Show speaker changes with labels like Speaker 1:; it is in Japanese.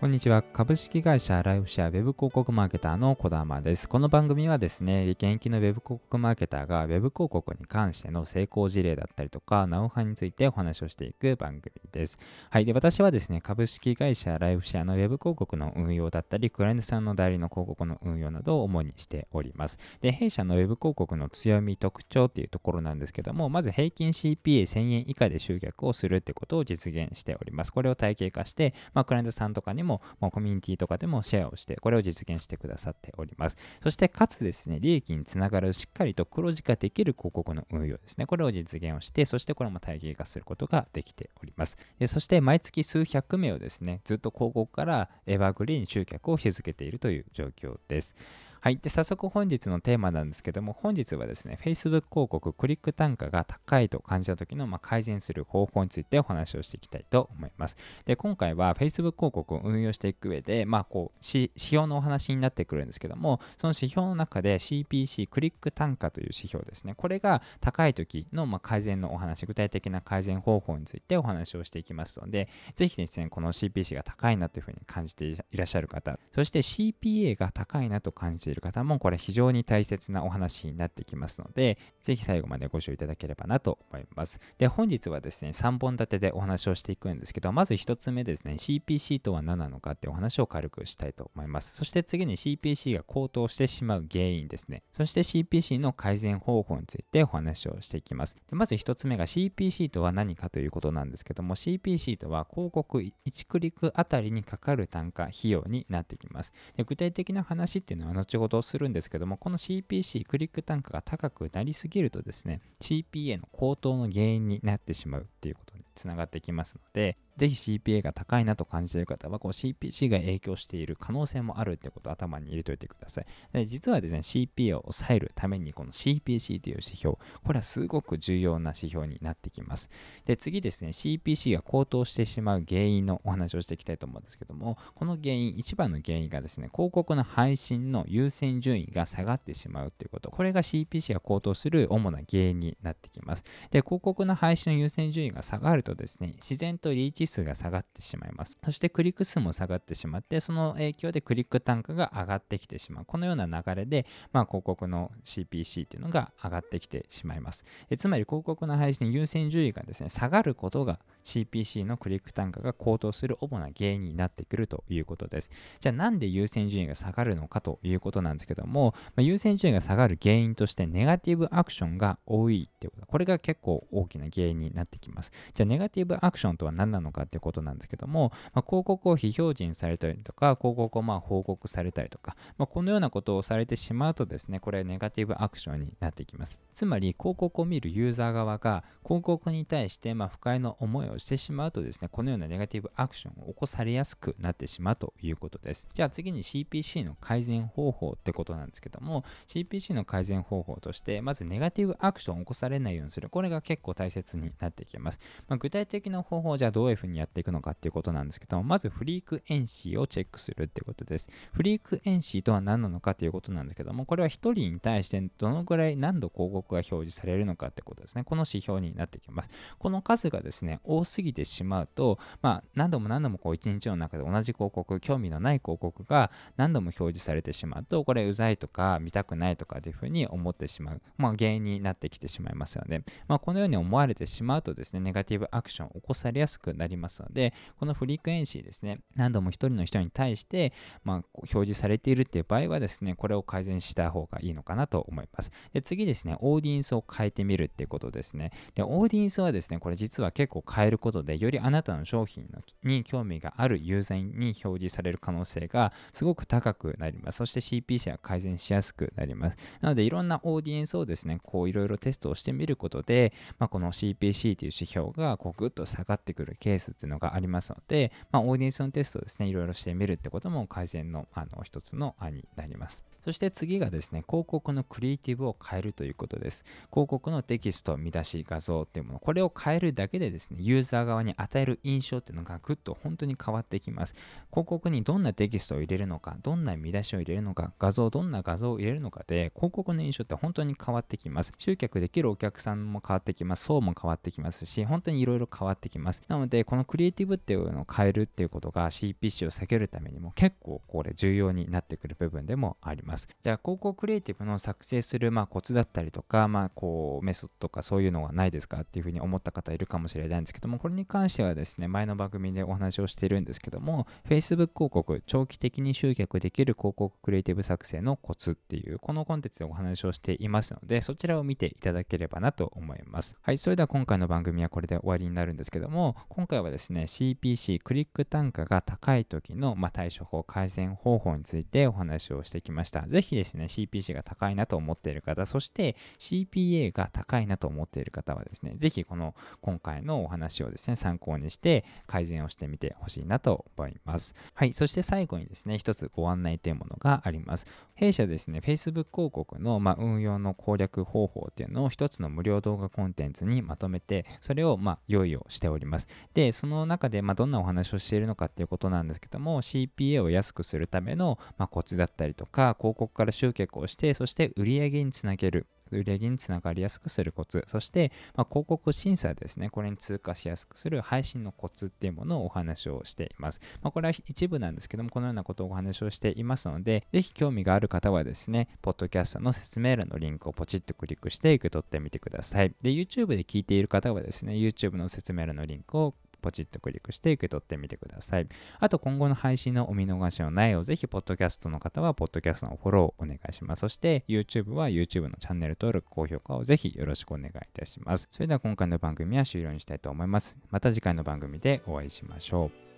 Speaker 1: こんにちは。株式会社ライフシェアウェブ広告マーケターの小玉です。この番組はですね、現役のウェブ広告マーケターがウェブ広告に関しての成功事例だったりとか、ナウハウについてお話をしていく番組です。はい。で、私はですね、株式会社ライフシェアのウェブ広告の運用だったり、クライアントさんの代理の広告の運用などを主にしております。で、弊社のウェブ広告の強み、特徴っていうところなんですけども、まず平均 CPA1000 円以下で集客をするってことを実現しております。これを体系化して、まあ、クライアントさんとかにも、もうコミュニティとかでもシェアをして、これを実現してくださっております。そして、かつですね、利益につながるしっかりと黒字化できる広告の運用ですね。これを実現をして、そしてこれも体系化することができております。でそして、毎月数百名をですね、ずっと広告からエバーグリーン集客を続けているという状況です。はい。で、早速本日のテーマなんですけども、本日はですね、Facebook 広告クリック単価が高いと感じた時の、まあ、改善する方法についてお話をしていきたいと思います。で、今回は Facebook 広告を運用していく上で、まあ、こう、指標のお話になってくるんですけども、その指標の中で CPC、クリック単価という指標ですね、これが高い時の、まあ、改善のお話、具体的な改善方法についてお話をしていきますので、ぜひですね、この CPC が高いなというふうに感じていらっしゃる方、そして CPA が高いなと感じている方もこれ非常に大切なお話になってきますので、ぜひ最後までご視聴いただければなと思います。で、本日はですね、3本立てでお話をしていくんですけど、まず1つ目ですね、CPC とは何なのかってお話を軽くしたいと思います。そして次に CPC が高騰してしまう原因ですね。そして CPC の改善方法についてお話をしていきます。でまず1つ目が CPC とは何かということなんですけども、CPC とは広告1クリックあたりにかかる単価、費用になってきます。で具体的な話っていうのは後事をするんですけども、この CPC、クリック単価が高くなりすぎるとですね、CPA の高騰の原因になってしまうっていうことにつながってきますので、ぜひ CPA が高いなと感じている方は、こう CPC が影響している可能性もあるってことを頭に入れておいてください。で実はですね、CPA を抑えるために、この CPC という指標、これはすごく重要な指標になってきます。で、次ですね、CPC が高騰してしまう原因のお話をしていきたいと思うんですけども、この原因、一番の原因がですね、広告の配信の優先順位が下がってしまうということ、これが CPC が高騰する主な原因になってきます。で、広告の配信の優先順位が下がるとですね、自然とリーチ数が下がってしまいます。そしてクリック数も下がってしまって、その影響でクリック単価が上がってきてしまう。このような流れで、まあ、広告の CPC っていうのが上がってきてしまいます。えつまり広告の配信優先順位がですね、下がることが CPC のクリック単価が高騰する主な原因になってくるということです。じゃあなんで優先順位が下がるのかということなんですけども、まあ、優先順位が下がる原因としてネガティブアクションが多いってこと。これが結構大きな原因になってきます。じゃあネガティブアクションとは何なののかってことなんですけども、まあ、広告を非表示にされたりとか、広告をまあ報告されたりとか、まあ、このようなことをされてしまうとですね、これはネガティブアクションになってきます。つまり広告を見るユーザー側が広告に対してま不快な思いをしてしまうとですね、このようなネガティブアクションを起こされやすくなってしまうということです。じゃあ次に CPC の改善方法ってことなんですけども、CPC の改善方法として、まずネガティブアクションを起こされないようにする。これが結構大切になってきます。まあ、具体的な方法じゃあどういうふうにやっていくのかっていうことなんですけども、まずフリークエンシーをチェックするってことです。フリークエンシーとは何なのかということなんですけども、これは1人に対してどのぐらい何度広告が表示されるのかってことですね。この指標になってきます。この数がですね、多すぎてしまうと、まあ、何度も何度もこう1日の中で同じ広告、興味のない広告が何度も表示されてしまうと、これうざいとか見たくないとかというふうに思ってしまう、まあ、原因になってきてしまいますので、まあ、このように思われてしまうとですね、ネガティブアクションを起こされやすくなりりますので、このフリークエンシーですね、何度も1人の人に対して、まあ、表示されているっていう場合はですね、これを改善した方がいいのかなと思います。で次ですね、オーディエンスを変えてみるっていうことですね。で、オーディエンスはですね、これ実は結構変えることで、よりあなたの商品のに興味があるユーザーに表示される可能性がすごく高くなります。そして CPC が改善しやすくなります。なので、いろんなオーディエンスをですね、こういろいろテストをしてみることで、まあ、この CPC という指標がこうぐっと下がってくるケースっていうのがありますので、まあ、オーディエンスのテストをですね、いろいろしてみるってことも改善のあの一つの案になります。そして次がですね、広告のクリエイティブを変えるということです。広告のテキスト、見出し、画像っていうもの、これを変えるだけでですね、ユーザー側に与える印象っていうのがぐっと本当に変わってきます。広告にどんなテキストを入れるのか、どんな見出しを入れるのか、画像、どんな画像を入れるのかで、広告の印象って本当に変わってきます。集客できるお客さんも変わってきます。層も変わってきますし、本当にいろいろ変わってきます。なので、このクリエイティブっていうのを変えるっていうことが CPC を下げるためにも結構これ重要になってくる部分でもあります。じゃあ、広告クリエイティブの作成するまあコツだったりとか、まあこうメソッドとかそういうのはないですかっていうふうに思った方いるかもしれないんですけども、これに関してはですね、前の番組でお話をしてるんですけども、Facebook 広告、長期的に集客できる広告クリエイティブ作成のコツっていう、このコンテンツでお話をしていますので、そちらを見ていただければなと思います。はい、それでは今回の番組はこれで終わりになるんですけども、今回はですね、CPC、クリック単価が高い時の、まあ、対処法、改善方法についてお話をしてきました。ぜひですね、CPC が高いなと思っている方、そして CPA が高いなと思っている方はですね、ぜひこの今回のお話をですね、参考にして改善をしてみてほしいなと思います。はい、そして最後にですね、一つご案内というものがあります。弊社ですね、Facebook 広告の、まあ、運用の攻略方法っていうのを一つの無料動画コンテンツにまとめて、それをま用意をしております。で、その中でまどんなお話をしているのかっていうことなんですけども、CPA を安くするためのまコツだったりとか、広告から集客をして、そして売り上げにつなげる。売上につながりやすくするコツ、そして、まあ、広告審査ですね、これに通過しやすくする配信のコツっていうものをお話をしています。まあ、これは一部なんですけども、このようなことをお話をしていますので、ぜひ興味がある方はですね、ポッドキャストの説明欄のリンクをポチッとクリックして受け取ってみてください。で、YouTube で聞いている方はですね、YouTube の説明欄のリンクをポチッとクリックして受け取ってみてください。あと今後の配信のお見逃しのないよう、ぜひ、ポッドキャストの方は、ポッドキャストのフォローをお願いします。そして、YouTube は YouTube のチャンネル登録、高評価をぜひよろしくお願いいたします。それでは今回の番組は終了にしたいと思います。また次回の番組でお会いしましょう。